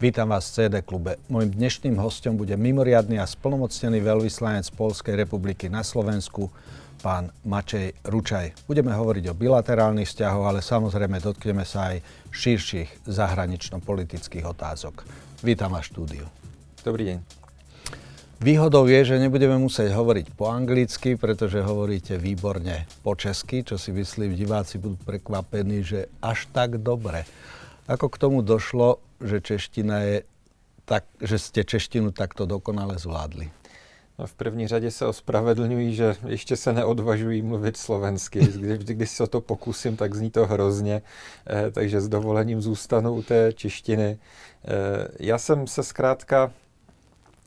Vítam vás v CD klube. Mojím dnešným hostom bude mimoriadný a splnomocnený veľvyslanec Polskej republiky na Slovensku, pán Mačej Ručaj. Budeme hovoriť o bilaterálnych vzťahoch, ale samozrejme dotkneme sa aj širších zahranično-politických otázok. Vítam vás štúdiu. Dobrý deň. Výhodou je, že nebudeme musieť hovoriť po anglicky, pretože hovoríte výborne po česky, čo si myslím, diváci budú prekvapení, že až tak dobre. Ako k tomu došlo, že čeština je tak, že ste češtinu takto dokonale zvládli? No, v první řadě se ospravedlňuji, že ještě se neodvažují mluvit slovensky. Když, když se o to pokusím, tak zní to hrozně, eh, takže s dovolením zůstanu u té češtiny. Eh, já jsem se zkrátka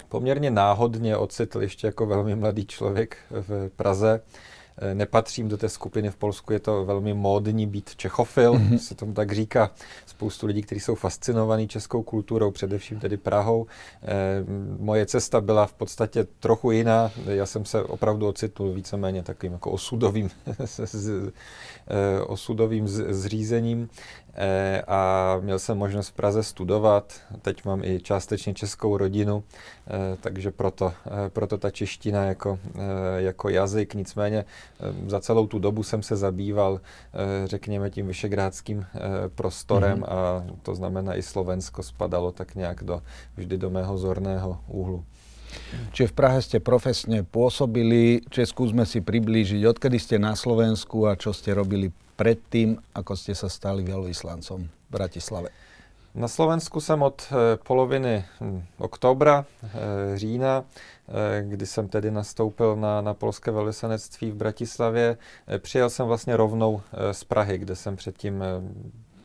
poměrně náhodně ocitl ještě jako velmi mladý člověk v Praze Eh, nepatřím do té skupiny v Polsku, je to velmi módní být čechofil, mm-hmm. se tomu tak říká. Spoustu lidí, kteří jsou fascinovaní českou kulturou, především tedy Prahou. E, moje cesta byla v podstatě trochu jiná. Já jsem se opravdu ocitl víceméně takovým jako osudovým, eh, osudovým zřízením. Eh, a měl jsem možnost v Praze studovat. Teď mám i částečně českou rodinu, eh, takže proto, eh, proto ta čeština jako, jako jazyk. Nicméně za celou tu dobu jsem se zabýval, řekněme, tím vyšegrádským prostorem mm-hmm. a to znamená i Slovensko spadalo tak nějak do, vždy do mého zorného úhlu. Čiže v Prahe ste profesne pôsobili, čiže skúsme si priblížiť, odkedy ste na Slovensku a čo ste robili predtým, ako ste sa stali veľvyslancom v Bratislave? Na Slovensku jsem od eh, poloviny hm, oktobra, eh, října, eh, kdy jsem tedy nastoupil na, na polské velvyslanectví v Bratislavě. Přijel jsem vlastně rovnou z Prahy, kde jsem předtím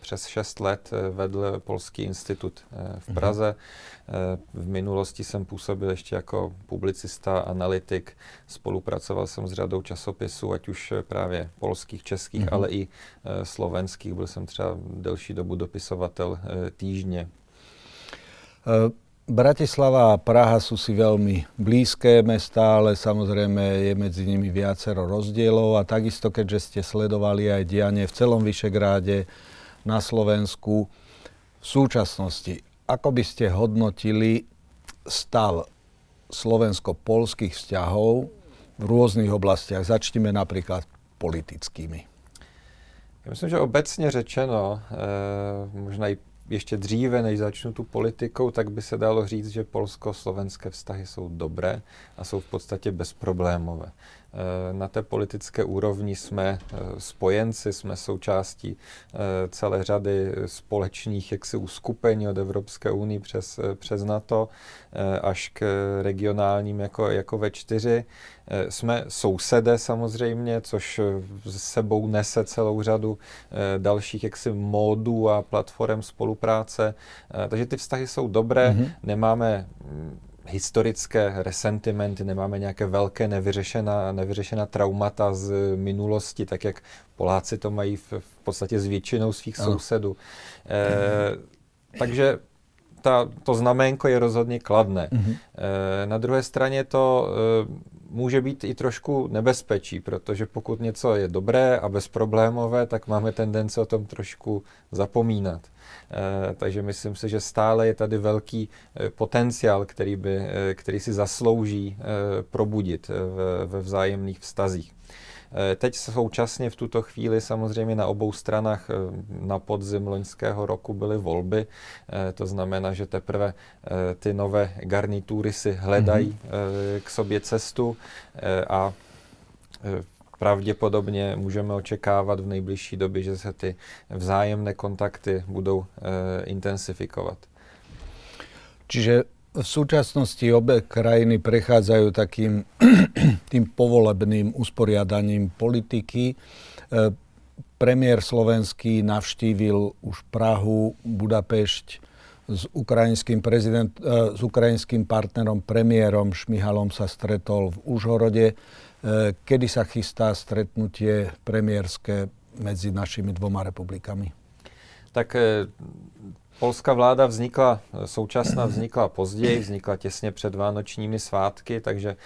přes 6 let eh, vedl Polský institut eh, v mhm. Praze. Mm-hmm. V minulosti jsem působil ještě jako publicista, analytik. Spolupracoval jsem s řadou časopisů, ať už právě polských, českých, mm-hmm. ale i slovenských. Byl jsem třeba delší dobu dopisovatel týždně. Bratislava a Praha sú si veľmi blízké mesta, ale samozrejme je medzi nimi viacero rozdielov a takisto, keďže ste sledovali aj dianie v celom Vyšegráde, na Slovensku v súčasnosti. Ako by ste hodnotili stav slovensko-polských vzťahov v různých oblastiach? Začneme například politickými. Já myslím, že obecně řečeno, eh, možná i ještě dříve, než začnu tu politikou, tak by se dalo říct, že polsko-slovenské vztahy jsou dobré a jsou v podstatě bezproblémové. Eh, na té politické úrovni jsme eh, spojenci, jsme součástí eh, celé řady společných jaksi uskupení od Evropské unie přes, přes NATO až k regionálním jako, jako ve čtyři. Jsme sousedé samozřejmě, což s sebou nese celou řadu dalších jaksi módů a platform spolupráce. Takže ty vztahy jsou dobré, mm-hmm. nemáme mm, historické resentimenty, nemáme nějaké velké nevyřešená, nevyřešená traumata z minulosti, tak jak Poláci to mají v, v podstatě s většinou svých ano. sousedů. E, takže ta, to znaménko je rozhodně kladné. Mm-hmm. E, na druhé straně to e, může být i trošku nebezpečí, protože pokud něco je dobré a bezproblémové, tak máme tendence o tom trošku zapomínat. E, takže myslím si, že stále je tady velký e, potenciál, který, by, e, který si zaslouží probudit ve vzájemných vztazích. Eh, teď současně v tuto chvíli samozřejmě na obou stranách eh, na podzim loňského roku byly volby. Eh, to znamená, že teprve ty nové garnitury si hledají mm-hmm. k sobě cestu a pravděpodobně můžeme očekávat v nejbližší době, že se ty vzájemné kontakty budou intensifikovat. Čiže v súčasnosti obe krajiny prechádzajú takým tým povolebným usporiadaním politiky. E, premiér slovenský navštívil už Prahu, Budapešť s ukrajinským, prezident, e, s ukrajinským partnerom, premiérom Šmihalom sa stretol v Užhorode. E, kedy sa chystá stretnutie premiérske medzi našimi dvoma republikami? Tak polská vláda vznikla, současná vznikla později, vznikla těsně před vánočními svátky, takže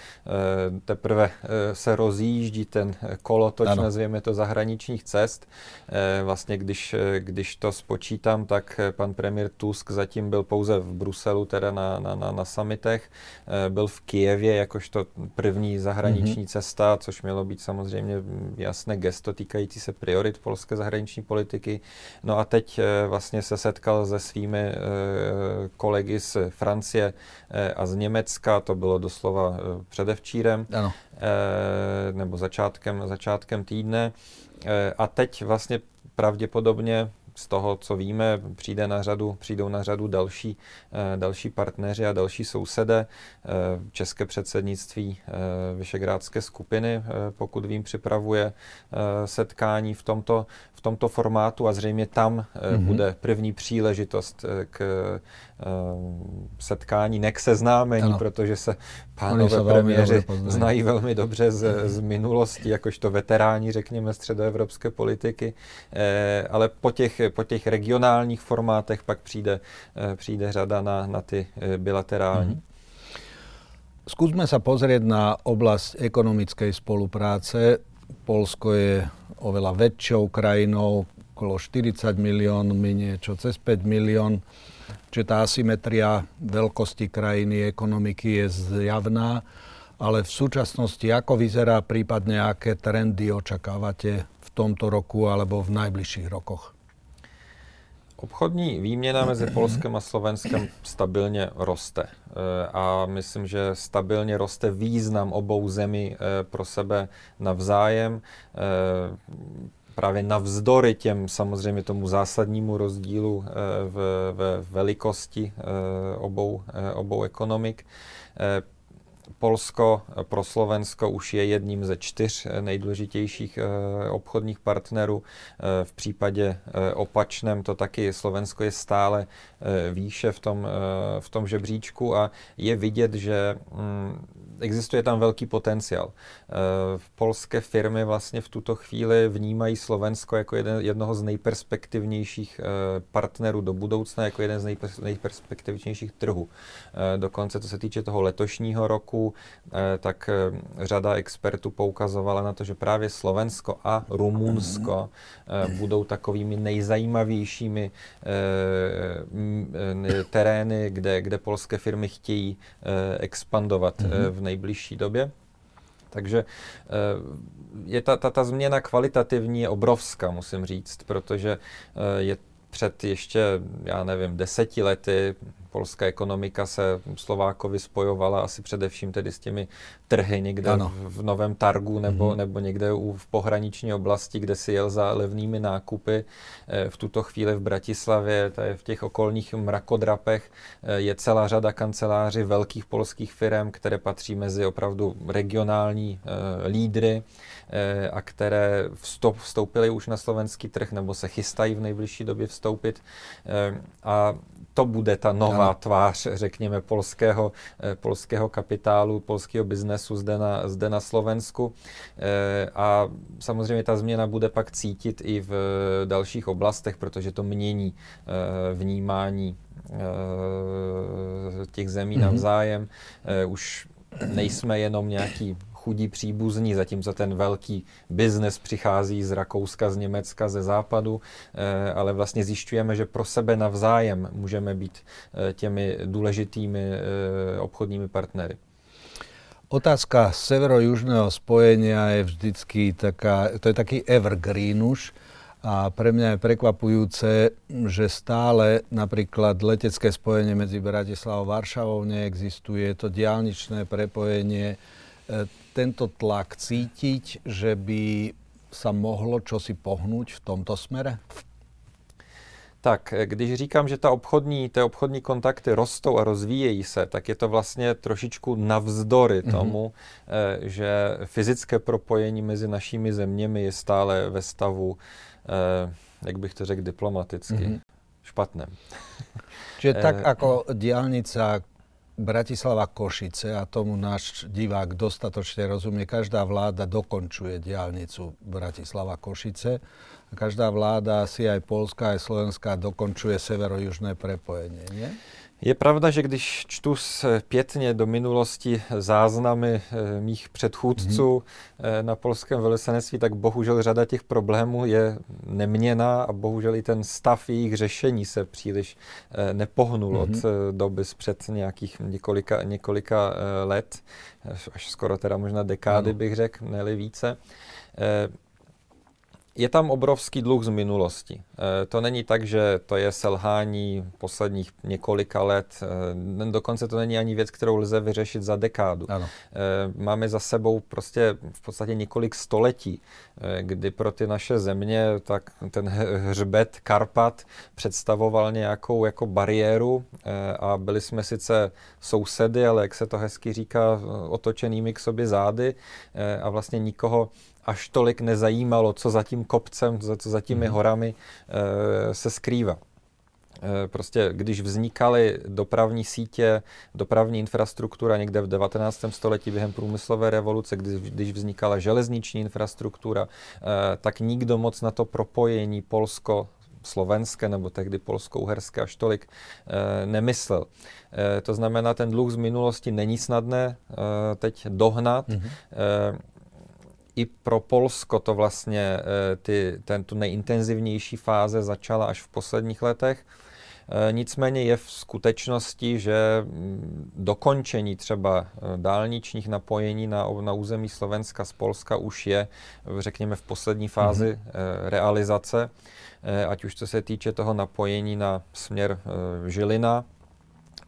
teprve se rozjíždí ten kolotoč, ano. nazvěme to, zahraničních cest. Vlastně, když, když to spočítám, tak pan premiér Tusk zatím byl pouze v Bruselu, teda na, na, na, na summitech, byl v Kijevě jakožto první zahraniční mm-hmm. cesta, což mělo být samozřejmě jasné gesto týkající se priorit polské zahraniční politiky. No a teď vlastně se setkal se svými eh, kolegy z Francie eh, a z Německa, to bylo doslova eh, předevčírem, ano. nebo začátkem, začátkem týdne. A teď vlastně pravděpodobně z toho, co víme, přijde na řadu, přijdou na řadu další, další partneři a další sousedé. České předsednictví Vyšegrádské skupiny, pokud vím, připravuje setkání v tomto, tomto formátu a zřejmě tam mm-hmm. bude první příležitost eh, k setkání, ne k seznámení, ano. protože se pánové premiéři velmi znají velmi dobře z, z minulosti, jakožto veteráni, řekněme, středoevropské politiky, eh, ale po těch, po těch regionálních formátech pak přijde, eh, přijde řada na, na ty bilaterální. Mm-hmm. Skúsme sa pozrieť na oblasť ekonomickej spolupráce. Polsko je oveľa väčšou krajinou, okolo 40 miliónmi, niečo cez 5 milión. Čiže tá asymetria veľkosti krajiny, ekonomiky je zjavná, ale v súčasnosti ako vyzerá prípadne, aké trendy očakávate v tomto roku alebo v najbližších rokoch? Obchodní výměna mezi Polskem a Slovenskem stabilně roste. Eh, a myslím, že stabilně roste význam obou zemí eh, pro sebe navzájem. Eh, právě navzdory těm samozřejmě tomu zásadnímu rozdílu v, v velikosti obou, obou ekonomik. Polsko pro Slovensko už je jedním ze čtyř nejdůležitějších eh, obchodních partnerů. Eh, v případě eh, opačném to taky Slovensko je stále výše v tom, v tom žebříčku a je vidět, že mm, existuje tam velký potenciál. V polské firmy vlastně v tuto chvíli vnímají Slovensko jako jeden, jednoho z nejperspektivnějších partnerů do budoucna, jako jeden z nejperspektivnějších trhů. Dokonce, co se týče toho letošního roku, Eh, tak eh, řada expertů poukazovala na to, že právě Slovensko a Rumunsko eh, budou takovými nejzajímavějšími terény, kde, kde polské firmy chtějí expandovat mhm. v nejbližší době. Takže je ta, ta, ta změna kvalitativní je obrovská, musím říct, protože je před ještě, já nevím, deseti lety polská ekonomika se Slovákovi spojovala asi především tedy s těmi trhy někde ano. v, v Novém Targu nebo, mm-hmm. nebo někde u, v pohraniční oblasti, kde si jel za levnými nákupy. E, v tuto chvíli v Bratislavě, tady v těch okolních mrakodrapech, e, je celá řada kanceláří velkých polských firm, které patří mezi opravdu regionální e, lídry a které vstoup, vstoupily už na slovenský trh nebo se chystají v nejbližší době vstoupit. A to bude ta nová ano. tvář, řekněme, polského, eh, polského kapitálu, polského biznesu zde na, zde na Slovensku. Eh, a samozřejmě ta změna bude pak cítit i v dalších oblastech, protože to mění eh, vnímání těch zemí mm-hmm. navzájem. Už nejsme jenom nějaký chudí příbuzní, zatímco ten velký biznes přichází z Rakouska, z Německa, ze západu, eh, ale vlastně zjišťujeme, že pro sebe navzájem můžeme být eh, těmi důležitými eh, obchodními partnery. Otázka severo-južného spojenia je vždycky taká, to je taký evergreen už. A pre mňa je prekvapujúce, že stále napríklad letecké spojenie medzi Bratislavou a Varšavou neexistuje. To diálničné prepojenie tento tlak cítiť, že by sa mohlo čosi pohnúť v tomto smere? Tak, když říkám, že ta obchodní, ty obchodní kontakty rostou a rozvíjejí se, tak je to vlastně trošičku navzdory mm-hmm. tomu, eh, že fyzické propojení mezi našimi zeměmi je stále ve stavu, eh, jak bych to řekl diplomaticky, mm-hmm. špatném. Čiže tak eh, ako diálnica Bratislava Košice, a tomu náš divák dostatočne rozumie, každá vláda dokončuje diálnicu Bratislava Košice každá vláda, asi aj Polská, aj Slovenská, dokončuje severo-južné prepojenie, nie? Je pravda, že když čtu zpětně do minulosti záznamy eh, mých předchůdců mm-hmm. na polském velvyslanectví, tak bohužel řada těch problémů je neměná a bohužel i ten stav jejich řešení se příliš eh, nepohnul mm-hmm. od doby před nějakých několika, několika let, až skoro teda možná dekády ano. bych řekl, ne více je tam obrovský dluh z minulosti. E, to není tak, že to je selhání posledních několika let. E, dokonce to není ani věc, kterou lze vyřešit za dekádu. Ano. E, máme za sebou prostě v podstatě několik století, kdy pro ty naše země tak ten hřbet Karpat představoval nějakou jako bariéru a byli jsme sice sousedy, ale jak se to hezky říká, otočenými k sobě zády a vlastně nikoho až tolik nezajímalo, co za tím kopcem, co za těmi mm. horami e, se skrývá. E, prostě když vznikaly dopravní sítě, dopravní infrastruktura někde v 19. století během průmyslové revoluce, když, když vznikala železniční infrastruktura, e, tak nikdo moc na to propojení Polsko slovenské nebo tehdy polsko-uherské až tolik e, nemyslel. E, to znamená, ten dluh z minulosti není snadné e, teď dohnat. Mm-hmm. E, i pro Polsko to vlastně eh, ty, ten, tu nejintenzivnější fáze začala až v posledních letech. Eh, nicméně je v skutečnosti, že mm, dokončení třeba eh, dálničních napojení na, na území Slovenska z Polska už je, řekněme, v poslední fázi mm-hmm. realizace, ať už co se týče toho napojení na směr Žilina,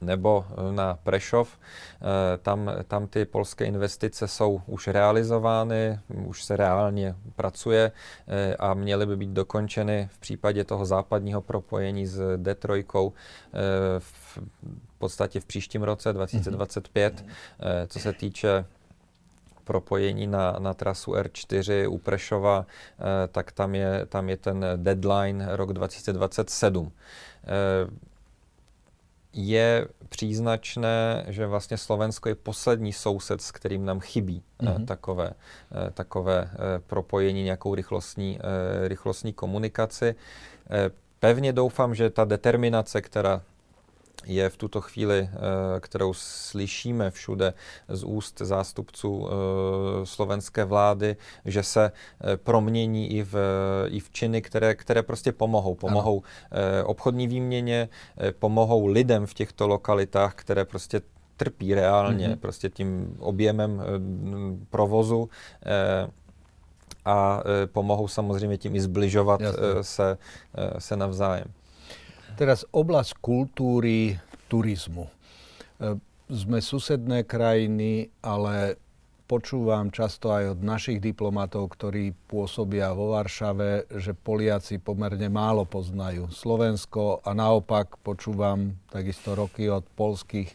nebo eh, na Prešov. Eh, tam, tam ty polské investice jsou už realizovány, už se reálně pracuje eh, a měly by být dokončeny v případě toho západního propojení s D3 v podstatě v příštím roce 2025. Mm-hmm. Co se týče propojení na, na trasu R4 u Prešova, tak tam je, tam je ten deadline rok 2027 je příznačné, že vlastně Slovensko je poslední soused, s kterým nám chybí mm-hmm. takové, eh, takové propojení, nějakou rychlostní, rychlostní komunikaci. Pevně doufám, že ta determinace, která je v tuto chvíli, eh, kterou slyšíme všude z úst zástupců eh, slovenské vlády, že se eh, promění i v, i v činy, které, které prostě pomohou. Pomohou ano. obchodní výměně, pomohou lidem v těchto lokalitách, které prostě trpí reálně mm-hmm. prostě tím objemem provozu a pomohou samozřejmě tím i zbližovat se, se navzájem. Teraz oblasť kultúry, turizmu. E, sme susedné krajiny, ale počúvam často aj od našich diplomatov, ktorí pôsobia vo Varšave, že Poliaci pomerne málo poznajú Slovensko a naopak počúvam takisto roky od polských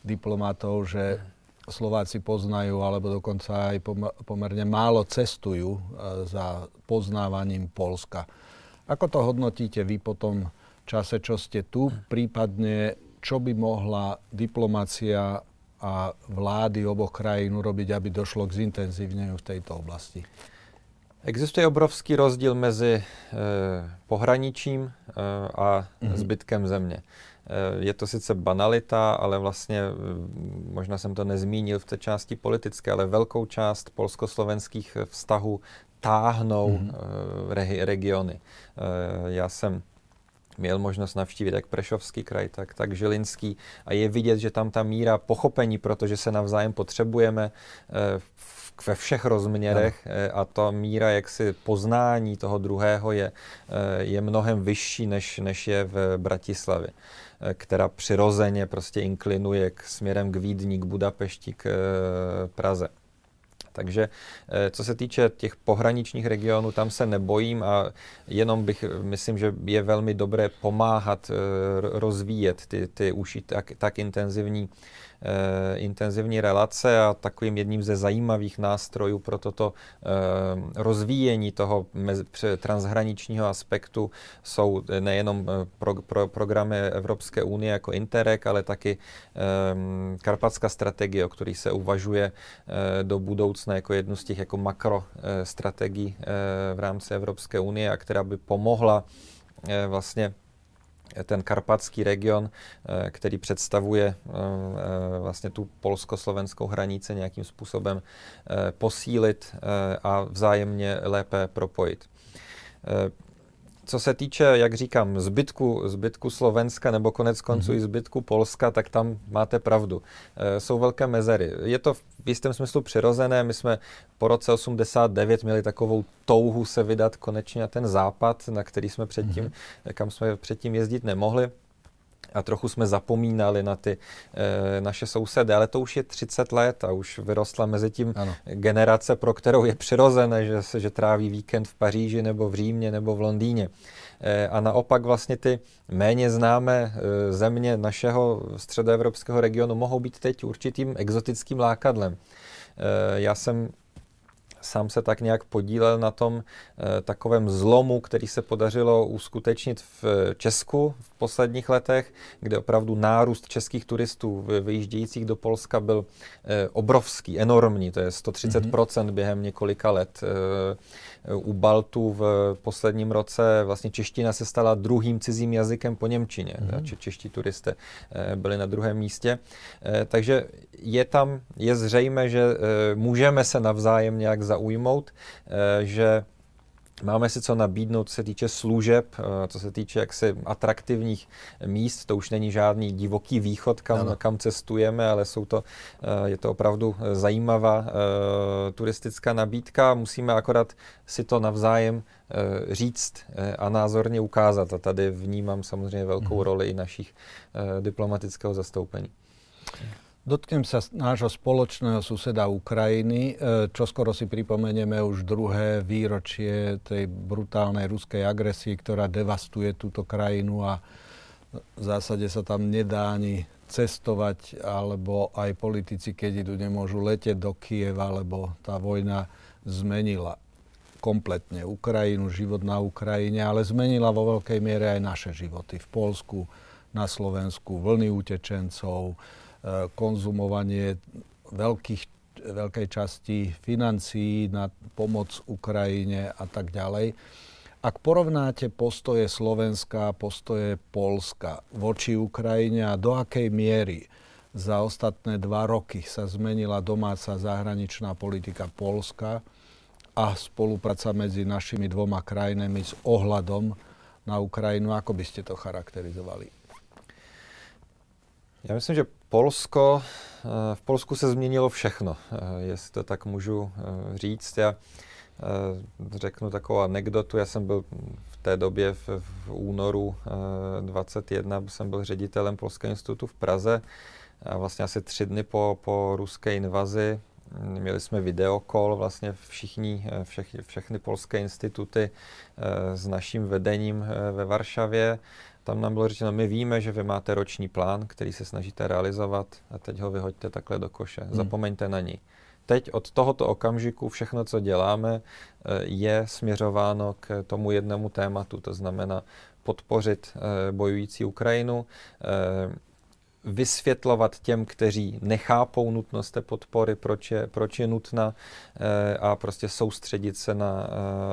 diplomatov, že Slováci poznajú alebo dokonca aj pomerne málo cestujú e, za poznávaním Polska. Ako to hodnotíte vy potom čase, čo ste tu, prípadne čo by mohla diplomácia a vlády oboch krajín urobiť, aby došlo k zintenzívneniu v tejto oblasti? Existuje obrovský rozdíl mezi e, pohraničím e, a mm-hmm. zbytkem země. E, je to sice banalita, ale vlastně, e, možná jsem to nezmínil v té části politické, ale velkou část polsko-slovenských vztahů táhnou mm-hmm. e, re, regiony. E, já jsem měl možnost navštívit jak Prešovský kraj, tak, tak Žilinský a je vidět, že tam ta míra pochopení, protože se navzájem potřebujeme eh, ve všech rozměrech no. a ta míra jaksi poznání toho druhého je, eh, je mnohem vyšší, než, než je v Bratislavě která přirozeně prostě inklinuje k směrem k Vídni, k Budapešti, k Praze. Takže eh, co se týče těch pohraničních regionů, tam se nebojím a jenom bych, myslím, že je velmi dobré pomáhat eh, rozvíjet ty, ty uši tak, tak intenzivní intenzivní relace a takovým jedním ze zajímavých nástrojů pro toto rozvíjení toho transhraničního aspektu jsou nejenom pro, pro, programy Evropské unie jako Interreg, ale taky Karpatská strategie, o který se uvažuje do budoucna jako jednu z těch jako makrostrategií v rámci Evropské unie a která by pomohla Eh, vlastně ten karpatský region, eh, který představuje eh, vlastně tu polsko-slovenskou hranici nějakým způsobem posílit a vzájemně lépe propojit. Co se týče, jak říkám, zbytku, zbytku Slovenska nebo konec konců mm-hmm. i zbytku Polska, tak tam máte pravdu. E, jsou velké mezery. Je to v jistém smyslu přirozené. My jsme po roce 89 měli takovou touhu se vydat konečně na ten západ, na který jsme předtím, mm-hmm. kam jsme předtím jezdit nemohli a trochu jsme zapomínali na ty e, naše sousedy, ale to už je 30 let a už vyrostla mezi tím ano. generace, pro kterou je přirozené, že, se, že tráví víkend v Paříži nebo v Římě nebo v Londýně. E, a naopak vlastně ty méně známé e, země našeho středoevropského regionu mohou být teď určitým exotickým lákadlem. E, já jsem sám se tak nějak podílel na tom e, takovém zlomu, který se podařilo uskutečnit v Česku v posledních letech, kde opravdu nárůst českých turistů vyjíždějících do Polska byl e, obrovský, enormní, to je 130% mm-hmm. během několika let. E, u Baltu v posledním roce vlastně čeština se stala druhým cizím jazykem po Němčině. Mm-hmm. Čeští turisté byli na druhém místě. Takže je tam, je zřejmé, že můžeme se navzájem nějak zaujmout, eh, že Máme si co nabídnout, co se týče služeb, eh, co se týče jaksi atraktivních míst. To už není žádný divoký východ, kam, kam cestujeme, ale jsou to, eh, je to opravdu zajímavá turistická nabídka. Musíme akorát si to navzájem říct a názorně ukázat. A tady vnímám samozřejmě velkou mm-hmm. roli i našich diplomatického zastoupení. Dotknem sa nášho spoločného suseda Ukrajiny. E, čo skoro si pripomenieme už druhé výročie tej brutálnej ruskej agresie, ktorá devastuje túto krajinu a v zásade sa tam nedá ani cestovať, alebo aj politici, keď idú, nemôžu letieť do Kieva, lebo tá vojna zmenila kompletne Ukrajinu, život na Ukrajine, ale zmenila vo veľkej miere aj naše životy v Polsku, na Slovensku, vlny utečencov, konzumovanie veľkých, veľkej časti financií na pomoc Ukrajine a tak ďalej. Ak porovnáte postoje Slovenska a postoje Polska voči Ukrajine a do akej miery za ostatné dva roky sa zmenila domáca zahraničná politika Polska a spolupráca medzi našimi dvoma krajinami s ohľadom na Ukrajinu, ako by ste to charakterizovali? Já myslím, že Polsko, eh, v Polsku se změnilo všechno, eh, jestli to tak můžu eh, říct. Já řeknu takovou anekdotu. Já jsem byl v té době v, v únoru 21, jsem byl ředitelem Polského institutu v Praze a vlastně asi tři dny po, po ruské invazi mm, Měli jsme videokol, vlastně všichni, všech, všechny polské instituty s naším vedením ve Varšavě tam nám bylo řečeno, my víme, že vy máte roční plán, který se snažíte realizovat a teď ho vyhoďte takhle do koše. Hmm. Zapomeňte na ní. Teď od tohoto okamžiku všechno, co děláme, eh, je směřováno k tomu jednomu tématu, to znamená podpořit eh, bojující Ukrajinu, eh, vysvětlovat těm, kteří nechápou nutnost té podpory, proč je, proč je nutna e, a prostě soustředit se na,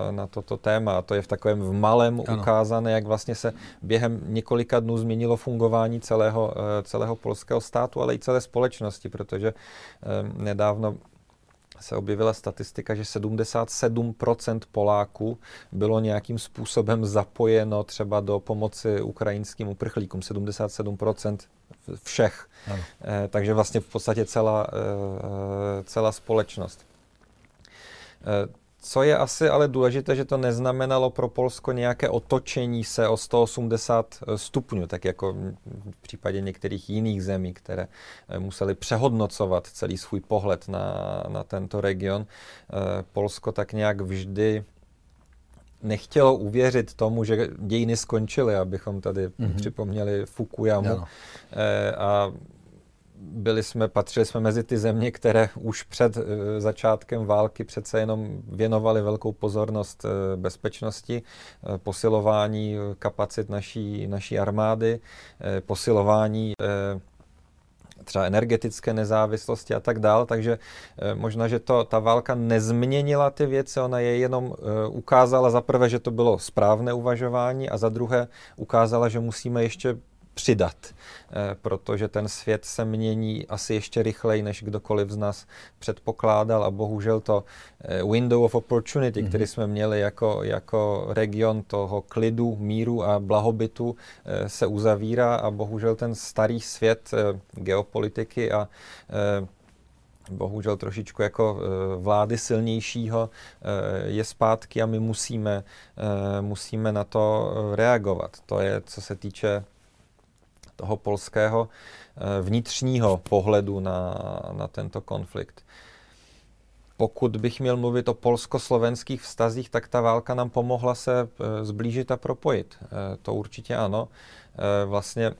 e, na toto téma. A to je v takovém v malém ano. ukázané, jak vlastně se během několika dnů změnilo fungování celého, e, celého polského státu, ale i celé společnosti, protože nedávno se objevila statistika, že 77% Poláků bylo nějakým způsobem zapojeno třeba do pomoci ukrajinským uprchlíkům. 77% všech. Ano. Eh, takže vlastně v podstatě celá, eh, celá společnost. Eh, co je asi ale důležité, že to neznamenalo pro Polsko nějaké otočení se o 180 stupňů, tak jako v případě některých jiných zemí, které museli přehodnocovat celý svůj pohled na, na tento region. Polsko tak nějak vždy nechtělo uvěřit tomu, že dějiny skončily, abychom tady mm-hmm. připomněli Fukuyamu. E, a byli jsme, patřili jsme mezi ty země, které už před začátkem války přece jenom věnovali velkou pozornost bezpečnosti, posilování kapacit naší, naší armády, posilování třeba energetické nezávislosti a tak dál, takže eh, možná, že to, ta válka nezměnila ty věci, ona je jenom eh, ukázala za prvé, že to bylo správné uvažování a za druhé ukázala, že musíme ještě přidat, eh, protože ten svět se mění asi ještě rychleji, než kdokoliv z nás předpokládal a bohužel to eh, window of opportunity, mm-hmm. který jsme měli jako, jako region toho klidu, míru a blahobytu, eh, se uzavírá a bohužel ten starý svět geopolitiky a bohužel trošičku jako vlády silnějšího je zpátky a my musíme, musíme na to reagovat. To je, co se týče toho polského eh, vnitřního pohledu na, na tento konflikt. Pokud bych měl mluvit o polsko-slovenských vztazích, tak ta válka nám pomohla se eh, zblížit a propojit. Eh, to určitě ano. Vlastně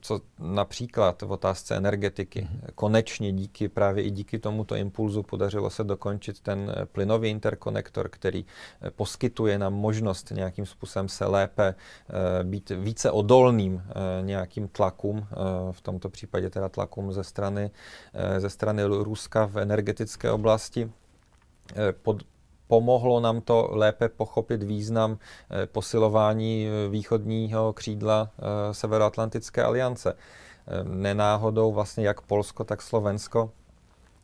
co například v otázce energetiky. Mhm. Konečně díky právě i díky tomuto impulzu podařilo se dokončit ten eh, plynový interkonektor, který eh, poskytuje nám možnost nějakým způsobem se lépe být více odolným nějakým tlakům, v tomto případě teda tlakům ze strany, ze strany Ruska v energetické oblasti. Pod, pomohlo nám to lépe pochopit význam eh, posilování eh, východního křídla eh, Severoatlantické aliance. Nenáhodou vlastně jak Polsko, tak Slovensko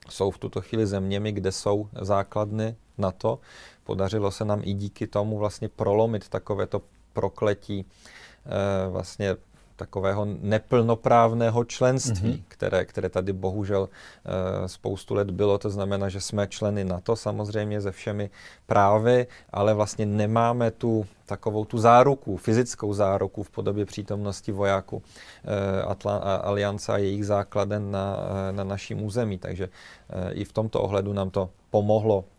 jsou v tuto chvíli zeměmi, kde jsou základny NATO. Podařilo se nám i díky tomu vlastně prolomit takovéto prokletí vlastně takového neplnoprávného členství, mm-hmm. které, které tady bohužel uh, spoustu let bylo. To znamená, že jsme členy NATO samozřejmě se všemi právy, ale vlastně nemáme tu takovou tu záruku, fyzickou záruku v podobě přítomnosti vojáků uh, Atla- a Aliance a jejich základen na, uh, na naším území. Takže uh, i v tomto ohledu nám to pomohlo Eh,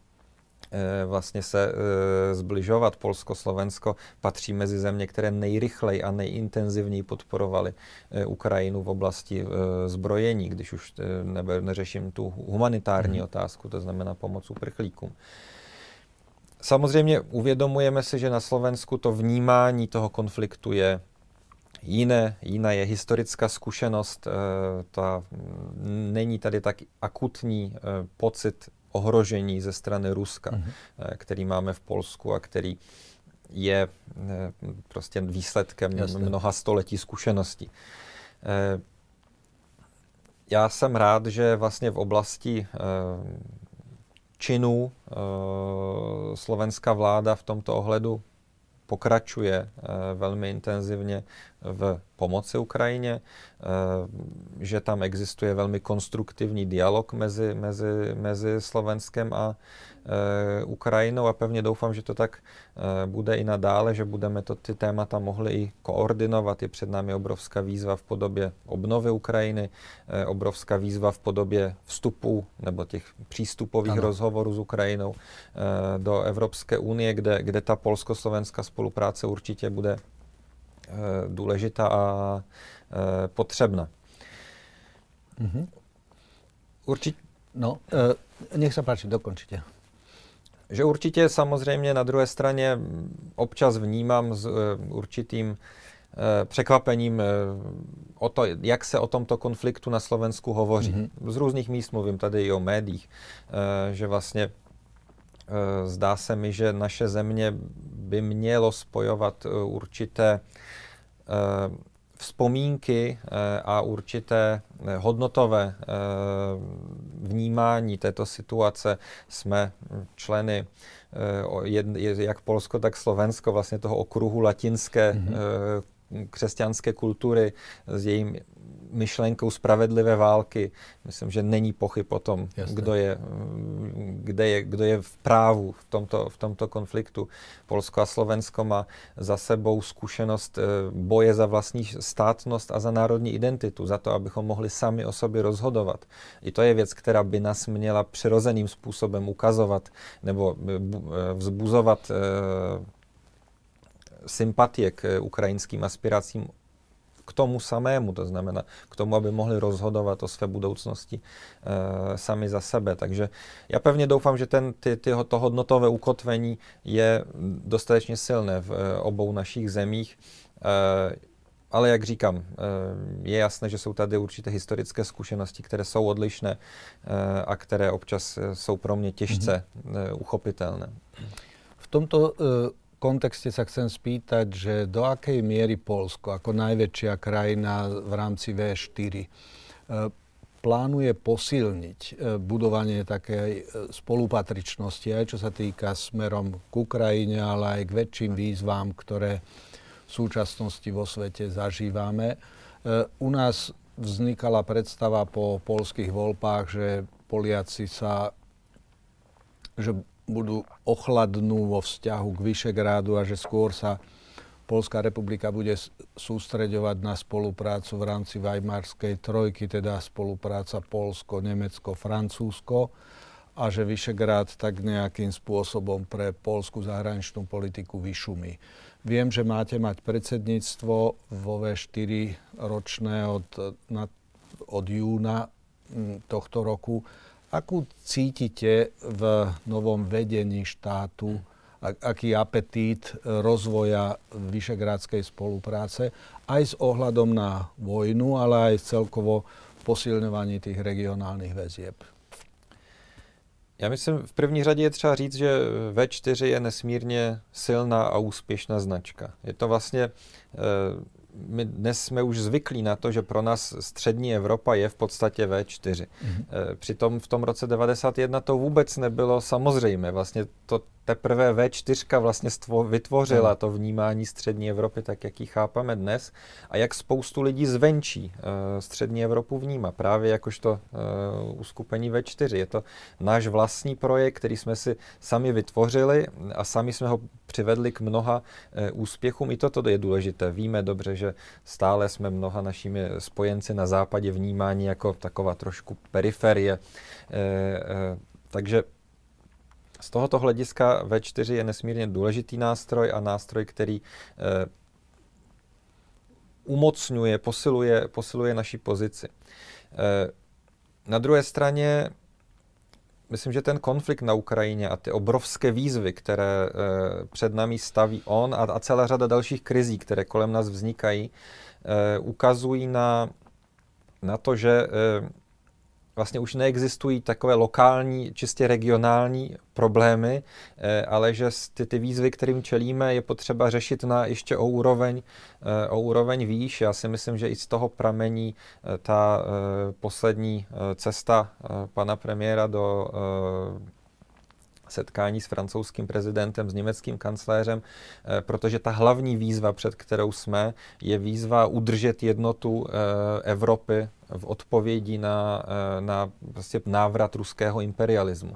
vlastně se eh, zbližovat. Polsko, Slovensko patří mezi země, které nejrychleji a nejintenzivněji podporovaly eh, Ukrajinu v oblasti zbrojení, když už neřeším tu humanitární hmm. otázku, to znamená pomoc uprchlíkům. Samozřejmě uvědomujeme si, že na Slovensku to vnímání toho konfliktu je jiné, jiná je historická zkušenost, ta není tady tak akutní pocit ohrožení ze strany Ruska, mm-hmm. který máme v Polsku a který je eh, prostě výsledkem Jasně. mnoha století zkušeností. Eh, já jsem rád, že vlastně v oblasti činů slovenská vláda v tomto ohledu pokračuje velmi intenzivně v pomoci Ukrajině, eh, že tam existuje velmi konstruktivní dialog mezi, mezi, mezi Slovenskem a eh, Ukrajinou a pevně doufám, že to tak eh, bude i nadále, že budeme to ty témata mohli i koordinovat. Je před námi obrovská výzva v podobě obnovy Ukrajiny, obrovská výzva v podobě vstupu nebo těch přístupových ano. rozhovorů s Ukrajinou do Evropské unie, kde, kde ta polsko-slovenská spolupráce určitě bude důležitá a eh, potřebná. Mm-hmm. Určitě. No, e, nech se páči, dokončitě. Že určitě samozřejmě na druhé straně občas vnímám s určitým překvapením o to, jak se o tomto konfliktu na Slovensku hovoří. Mm-hmm. Z různých míst mluvím tady i o médiích, že vlastně zdá se mi, že naše země by mělo spojovat určité Eh, vzpomínky eh, a určité eh, hodnotové vnímání této situace jsme členy jak Polsko, tak Slovensko, vlastně toho okruhu latinské mm-hmm. křesťanské kultury s jejím myšlenkou spravedlivé války. Myslím, že není pochyb o tom, kdo je, kde je, kdo je v právu v tomto, v tomto konfliktu. Polsko a Slovensko má za sebou zkušenost eh, boje za vlastní státnost a za národní identitu, za to, abychom mohli sami o sobě rozhodovat. I to je věc, která by nás měla přirozeným způsobem ukazovat nebo eh, eh, vzbuzovat sympatie k ukrajinským aspiracím tomu samému, to znamená k tomu, aby mohli rozhodovat o své budoucnosti e, sami za sebe. Takže já pevně doufám, že ten, ty, ty, to hodnotové ukotvení je dostatečně silné v e, obou našich zemích. E, ale jak říkám, je jasné, že jsou tady určité historické zkušenosti, které jsou odlišné a které občas jsou pro mě těžce mm-hmm. uchopitelné. V tomto kontexte sa chcem spýtať, že do akej miery Polsko ako najväčšia krajina v rámci V4 e, plánuje posilniť e, budovanie takej e, spolupatričnosti, aj čo sa týka smerom k Ukrajine, ale aj k väčším výzvám, ktoré v súčasnosti vo svete zažívame. U nás vznikala predstava po polských voľbách, že Poliaci sa že budú ochladnú vo vzťahu k Vyšegrádu a že skôr sa Polská republika bude sústreďovať na spoluprácu v rámci Weimarskej trojky, teda spolupráca Polsko, Nemecko, Francúzsko a že Vyšegrád tak nejakým spôsobom pre polskú zahraničnú politiku vyšumí. Viem, že máte mať predsedníctvo vo V4 ročné od, na, od júna tohto roku. Akú cítite v novom vedení štátu, aký apetít rozvoja vyšegrádskej spolupráce, aj s ohľadom na vojnu, ale aj celkovo posilňování těch regionálních väzieb? Já myslím, v první řadě je třeba říct, že V4 je nesmírně silná a úspěšná značka. Je to vlastně e, my dnes jsme už zvyklí na to, že pro nás střední Evropa je v podstatě V4. Mm-hmm. Přitom v tom roce 91 to vůbec nebylo samozřejmé. Vlastně to teprve V4 vlastně stvo, vytvořila to vnímání střední Evropy, tak jak ji chápeme dnes, a jak spoustu lidí zvenčí uh, střední Evropu vnímá, právě jakožto uh, uskupení V4. Je to náš vlastní projekt, který jsme si sami vytvořili a sami jsme ho přivedli k mnoha uh, úspěchům. I toto je důležité. Víme dobře, že stále jsme mnoha našimi spojenci na západě vnímání jako taková trošku periferie. Uh, uh, takže z tohoto hlediska V4 je nesmírně důležitý nástroj a nástroj, který eh, umocňuje, posiluje, posiluje naši pozici. Eh, na druhé straně myslím, že ten konflikt na Ukrajině a ty obrovské výzvy, které eh, před námi staví on a, a celá řada dalších krizí, které kolem nás vznikají, eh, ukazují na, na to, že eh, vlastně už neexistují takové lokální, čistě regionální problémy, eh, ale že ty, ty výzvy, kterým čelíme, je potřeba řešit na ještě o úroveň, eh, o úroveň výš. Já si myslím, že i z toho pramení eh, ta poslední cesta pana premiéra do setkání s francouzským prezidentem, s německým kancléřem, protože ta hlavní výzva, před kterou jsme, je výzva udržet jednotu Evropy v odpovědi na, eh, na prostě návrat ruského imperialismu.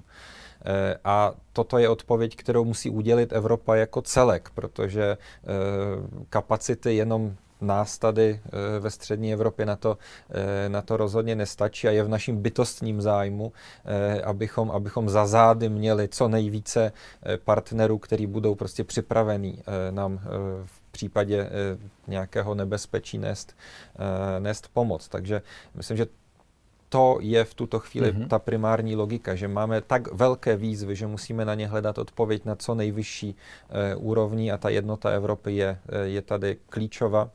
Eh, a toto je odpověď, kterou musí udělit Evropa jako celek, protože eh, kapacity jenom nás tady ve střední Evropě na to, na to rozhodně nestačí a je v našem bytostním zájmu, abychom, abychom za zády měli co nejvíce partnerů, který budou prostě připravení nám v případě eh, nějakého nebezpečí nést, eh, nést pomoc. Takže myslím, že to je v tuto chvíli mm-hmm. ta primární logika, že máme tak velké výzvy, že musíme na ně hledat odpověď na co nejvyšší e, úrovni a ta jednota Evropy je, je tady klíčová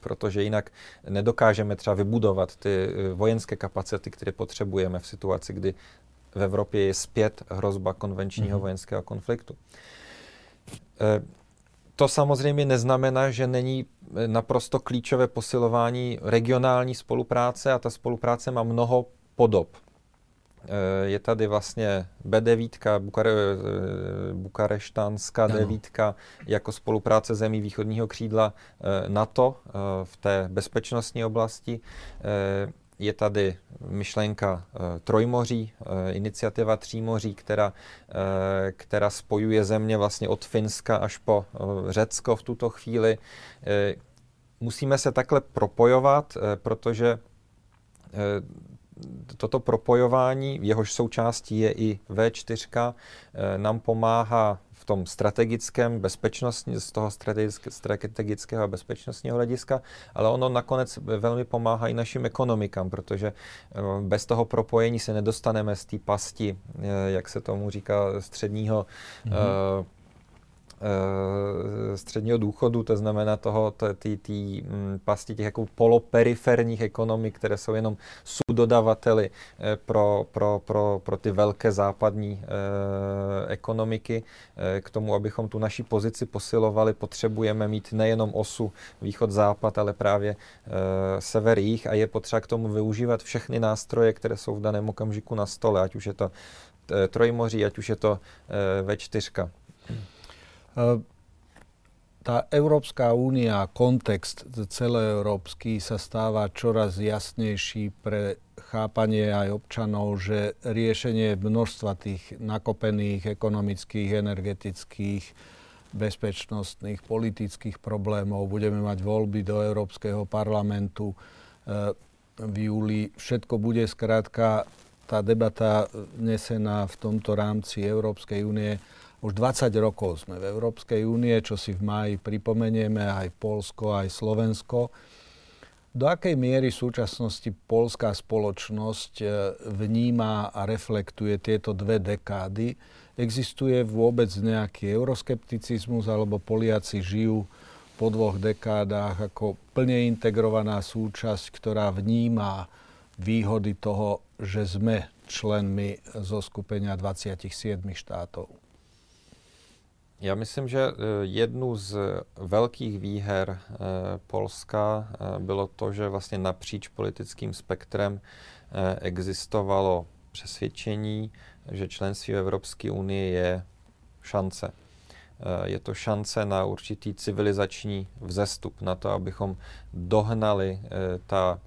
protože jinak nedokážeme třeba vybudovat ty vojenské kapacity, které potřebujeme v situaci, kdy v Evropě je zpět hrozba konvenčního mm-hmm. vojenského konfliktu. E, to samozřejmě neznamená, že není eh, naprosto klíčové posilování regionální spolupráce a ta spolupráce má mnoho podob. Eh, je tady vlastně B9, Bukare, eh, bukareštánská devítka jako spolupráce zemí východního křídla NATO v té bezpečnostní oblasti je tady myšlenka Trojmoří, iniciativa Třímoří, která, která spojuje země vlastně od Finska až po Řecko v tuto chvíli. Musíme se takhle propojovat, protože toto propojování, jehož součástí je i V4, nám pomáhá tom strategickém bezpečnostní, z toho strategického a bezpečnostního hlediska, ale ono nakonec velmi pomáhá i našim ekonomikám, protože eh, bez toho propojení se nedostaneme z té pasti, eh, jak se tomu říká, středního mm-hmm. Eh, středního důchodu, to znamená toho, ty, ty mm, pasti těch jako poloperiferních ekonomik, které jsou jenom subdodavateli eh, pro, pro, pro, pro ty velké západní eh, ekonomiky. K tomu, abychom tu naši pozici posilovali, potřebujeme mít nejenom osu východ-západ, ale právě sever-jih a je potřeba k tomu využívat všechny nástroje, které jsou v daném okamžiku na stole, ať už je to Trojmoří, ať už je to V4. Tá Európska únia, kontext celoeurópsky sa stáva čoraz jasnejší pre chápanie aj občanov, že riešenie množstva tých nakopených ekonomických, energetických, bezpečnostných, politických problémov. Budeme mať voľby do Európskeho parlamentu v júli. Všetko bude skrátka tá debata nesená v tomto rámci Európskej únie už 20 rokov sme v Európskej únie, čo si v máji pripomenieme, aj Polsko, aj Slovensko. Do akej miery v súčasnosti polská spoločnosť e, vníma a reflektuje tieto dve dekády? Existuje vôbec nejaký euroskepticizmus, alebo Poliaci žijú po dvoch dekádách ako plne integrovaná súčasť, ktorá vníma výhody toho, že sme členmi zo skupenia 27 štátov? Já myslím, že eh, jednu z velkých výher eh, Polska eh, bylo to, že vlastně napříč politickým spektrem existovalo přesvědčení, že členství v Evropské unii je šance. Je to šance na určitý civilizační vzestup, na to, abychom dohnali ta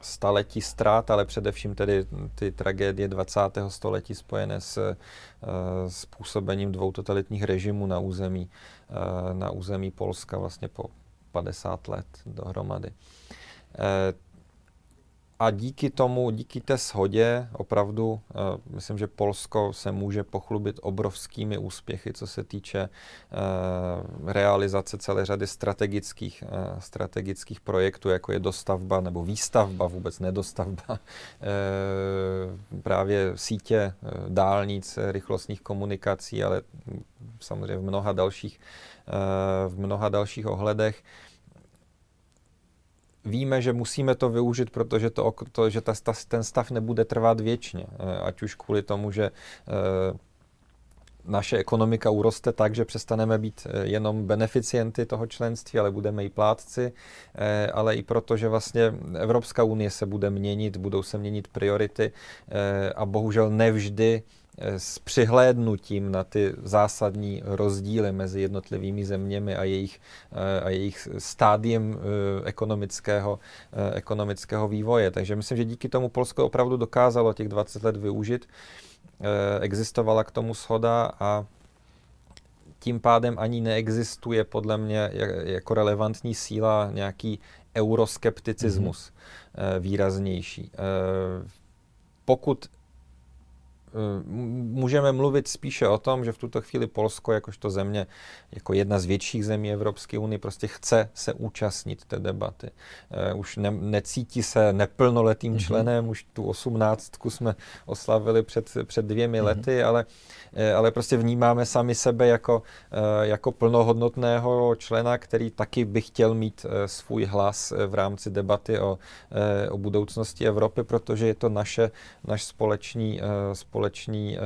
staletí ztrát, ale především tedy ty tragédie 20. století spojené s způsobením dvou totalitních režimů na území, uh, na území Polska vlastně po 50 let dohromady. A díky tomu, díky té shodě, opravdu, uh, myslím, že Polsko se může pochlubit obrovskými úspěchy, co se týče uh, realizace celé řady strategických, uh, strategických projektů, jako je dostavba nebo výstavba, vůbec nedostavba, právě sítě dálnic, rychlostních komunikací, ale samozřejmě v mnoha dalších, v mnoha dalších ohledech víme, že musíme to využít, protože to, to že ta, ta, ten stav nebude trvat věčně. Eh, ať už kvůli tomu, že eh, naše ekonomika uroste tak, že přestaneme být eh, jenom beneficienty toho členství, ale budeme i plátci, ale i proto, že vlastně Evropská unie se bude měnit, budou se měnit priority a bohužel nevždy s přihlédnutím na ty zásadní rozdíly mezi jednotlivými zeměmi a jejich, eh, a jejich stádiem eh, ekonomického, eh, ekonomického vývoje. Takže myslím, že díky tomu Polsko opravdu dokázalo těch 20 let využít. Existovala k tomu shoda a tím pádem ani neexistuje podle mě jako relevantní síla nějaký euroskepticismus mm-hmm. výraznější. Pokud můžeme mluvit spíše o tom, že v tuto chvíli Polsko, jakožto země, jako jedna z větších zemí Evropské unie, prostě chce se účastnit té debaty. Eh, už ne, necítí se neplnoletým mm-hmm. členem, už tu osmnáctku jsme oslavili před, před dvěmi mm-hmm. lety, ale, eh, ale prostě vnímáme sami sebe jako, jako plnohodnotného člena, který taky by chtěl mít svůj hlas v rámci debaty o, o budoucnosti Evropy, protože je to naše, naš společný, společný společný, eh,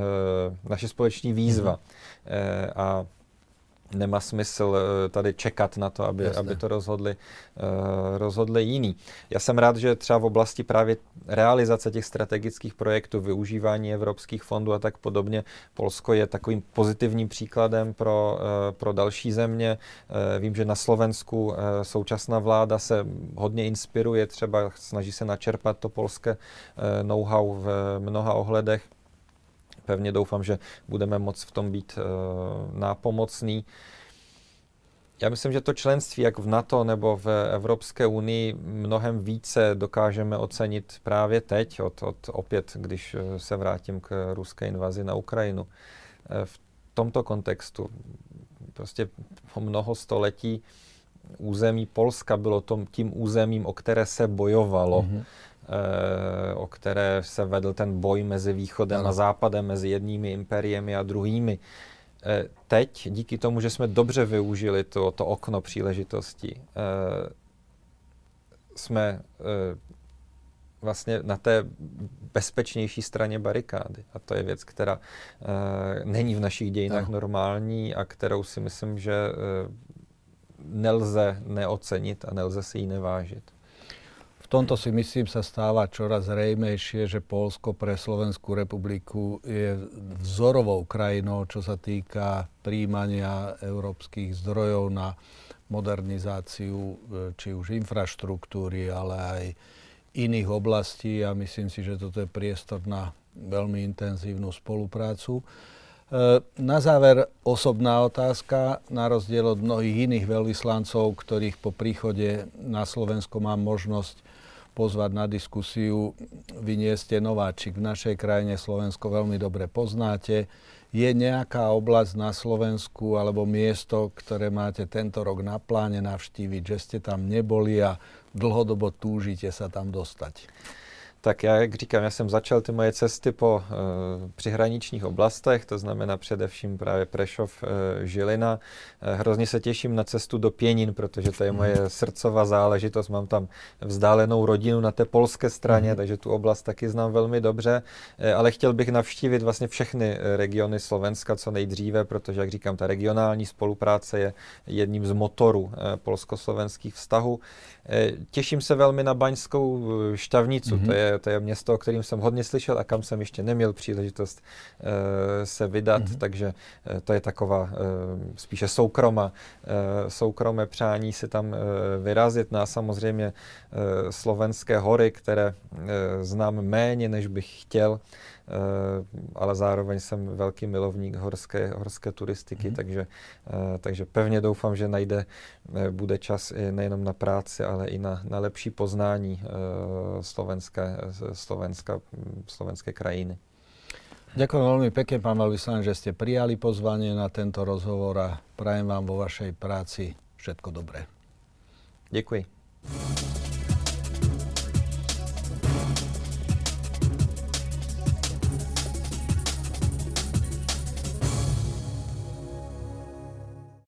naše společní výzva. Mm-hmm. A nemá smysl eh, tady čekat na to, aby, aby to rozhodli, uh, rozhodli jiný. Já jsem rád, že třeba v oblasti právě realizace těch strategických projektů, využívání evropských fondů a tak podobně, Polsko je takovým pozitivním příkladem pro, uh, pro další země. Uh, vím, že na Slovensku uh, současná vláda se hodně inspiruje, třeba snaží se načerpat to polské uh, know-how v mnoha ohledech pevně doufám, že budeme moc v tom být uh, nápomocný. Já myslím, že to členství, jak v NATO nebo v Evropské unii, mnohem více dokážeme ocenit právě teď, od, od opět, když se vrátím k ruské invazi na Ukrajinu. V tomto kontextu prostě po mnoho století území Polska bylo tom, tím územím, o které se bojovalo, mm-hmm. E, o které se vedl ten boj mezi východem ano. a západem, mezi jedními imperiemi a druhými. E, teď, díky tomu, že jsme dobře využili to, to okno příležitosti, e, jsme vlastně na té bezpečnější straně barikády. A to je věc, která není v našich dějinách no. normální a kterou si myslím, že nelze neocenit a nelze si ji nevážit. Tomto si myslím sa stáva čoraz zrejmejšie, že Polsko pre Slovenskú republiku je vzorovou krajinou, čo sa týka príjmania európskych zdrojov na modernizáciu e, či už infraštruktúry, ale aj iných oblastí a myslím si, že toto je priestor na veľmi intenzívnu spoluprácu. E, na záver osobná otázka. Na rozdiel od mnohých iných veľvyslancov, ktorých po príchode na Slovensko mám možnosť pozvať na diskusiu, vy nie ste nováčik. V našej krajine Slovensko veľmi dobre poznáte. Je nejaká oblasť na Slovensku alebo miesto, ktoré máte tento rok na pláne navštíviť, že ste tam neboli a dlhodobo túžite sa tam dostať? Tak já, jak říkám, já jsem začal ty moje cesty po e, přihraničních oblastech, to znamená především právě Prešov, e, Žilina. E, hrozně se těším na cestu do Pěnin, protože to je mhm. moje srdcová záležitost. Mám tam vzdálenou rodinu na té polské straně, mm. takže tu oblast taky znám velmi dobře. E, ale chtěl bych navštívit vlastně všechny regiony Slovenska co nejdříve, protože, jak říkám, ta regionální spolupráce je jedním z motorů e, polsko-slovenských vztahů. E, těším se velmi na Baňskou štavnicu, mm. to je to je město, o kterým jsem hodně slyšel a kam jsem ještě neměl příležitost uh, se vydat, mm-hmm. takže uh, to je taková uh, spíše soukroma, uh, soukromé přání si tam uh, vyrazit. No a samozřejmě uh, slovenské hory, které uh, znám méně, než bych chtěl, Eh, ale zároveň jsem velký milovník horské, horské turistiky, mm. takže, eh, takže pevně doufám, že najde, eh, bude čas i nejenom na práci, ale i na, na lepší poznání slovenské, slovenska, slovenské krajiny. Ďakujem veľmi pekne, pán veľvyslanec, že ste prijali pozvanie na tento rozhovor a prajem vám vo vašej práci všetko dobré. Děkuji.